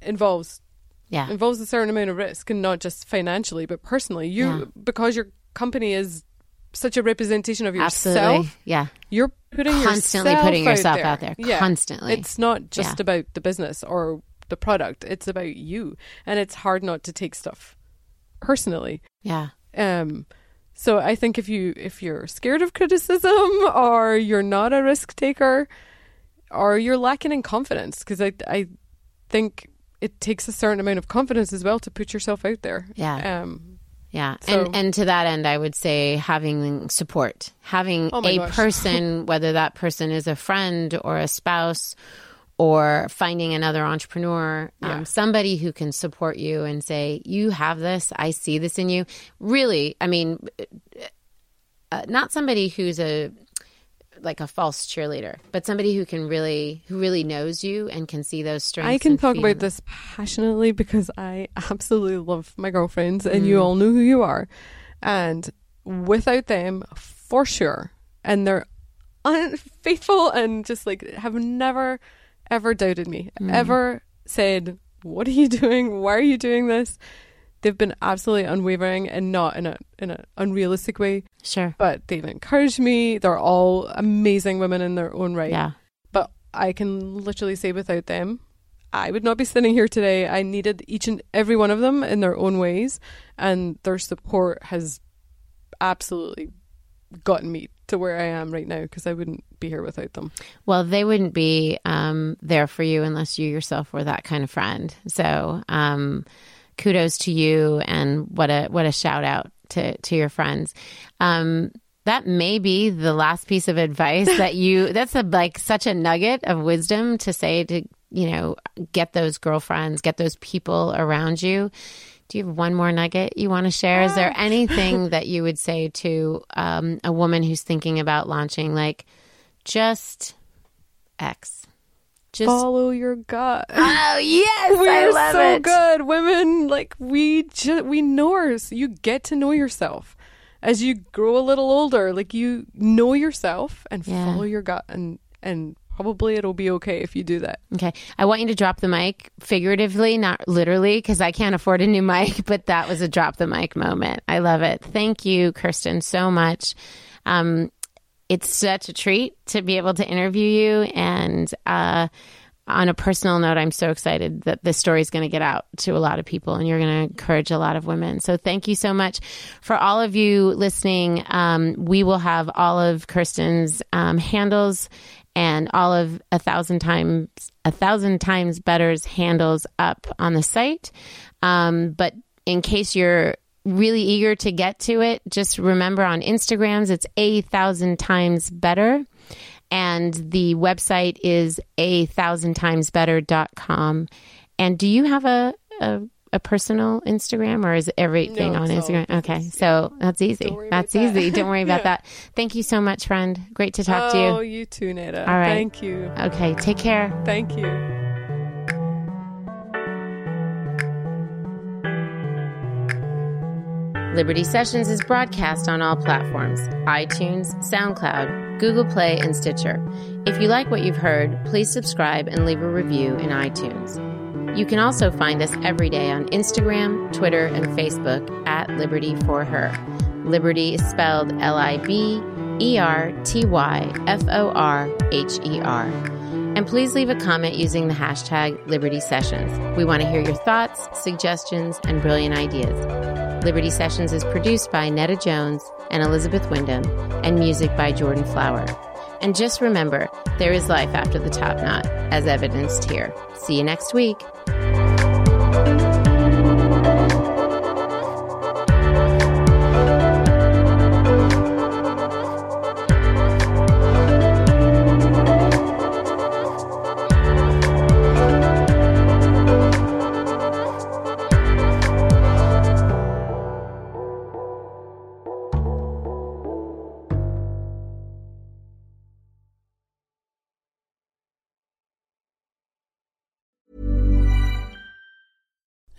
involves Yeah. involves a certain amount of risk and not just financially but personally you Yeah. because your company is such a representation of yourself Absolutely. Yeah. you're putting Constantly yourself putting out yourself there. out there. Yeah. Constantly. it's not just Yeah. about the business or the product it's about you and it's hard not to take stuff personally Yeah. um so i think if you if you're scared of criticism or you're not a risk taker or you're lacking in confidence because i i think it takes a certain amount of confidence as well to put yourself out there Yeah. um Yeah. So- and and to that end I would say having support. Having Oh a gosh. person, whether that person is a friend or a spouse or finding another entrepreneur, Yeah. um, somebody who can support you and say, You have this, I see this in you. Really, I mean uh, not somebody who's a like a false cheerleader, but somebody who can really who really knows you and can see those strengths. I can talk about them. this passionately because I absolutely love my girlfriends and Mm. you all know who you are. And without them, for sure, and they're unfaithful and just like have never ever doubted me, Mm. ever said, What are you doing? Why are you doing this? They've been absolutely unwavering and not in a in an unrealistic way, Sure. but they've encouraged me. They're all amazing women in their own right. Yeah. But I can literally say without them, I would not be sitting here today. I needed each and every one of them in their own ways, and their support has absolutely gotten me to where I am right now because I wouldn't be here without them. Well, they wouldn't be um, there for you unless you yourself were that kind of friend. So, um, kudos to you, and what a what a shout out to to your friends. Um, that may be the last piece of advice that you that's a like such a nugget of wisdom to say to you know get those girlfriends get those people around you. Do you have one more nugget you want to share? Is there anything that you would say to um, a woman who's thinking about launching like just x just Follow your gut. oh yes We're so it good, women. Like we just we know ours. You get to know yourself as you grow a little older. Like you know yourself and Yeah. follow your gut, and and probably it'll be okay if you do that. Okay. I want you to drop the mic figuratively, not literally, because I can't afford a new mic, but that was a drop the mic moment. I love it. Thank you, Kirsten, so much. Um, it's such a treat to be able to interview you. And uh, on a personal note, I'm so excited that this story is going to get out to a lot of people and you're going to encourage a lot of women. So thank you so much. For all of you listening, um, we will have all of Kirsten's um, handles and all of a thousand times a thousand times better's handles up on the site um, but in case you're really eager to get to it just remember on instagrams it's a thousand times better and the website is a thousand times better.com and do you have a, a a personal Instagram or is everything No, on all Instagram? Okay, so that's easy. Don't worry about That's that. easy. Don't worry about Yeah. that. Thank you so much, friend. Great to talk oh, to you. Oh, you too, Nada. All right. Thank you. Okay, take care. Thank you. Liberty Sessions is broadcast on all platforms iTunes, SoundCloud, Google Play, and Stitcher. If you like what you've heard, please subscribe and leave a review in iTunes. You can also find us every day on Instagram, Twitter, and Facebook at Liberty for Her. Liberty is spelled L I B E R T Y F O R H E R. And please leave a comment using the hashtag Liberty Sessions. We want to hear your thoughts, suggestions, and brilliant ideas. Liberty Sessions is produced by Netta Jones and Elizabeth Wyndham, and music by Jordan Flower. And just remember, there is life after the top knot, as evidenced here. See you next week.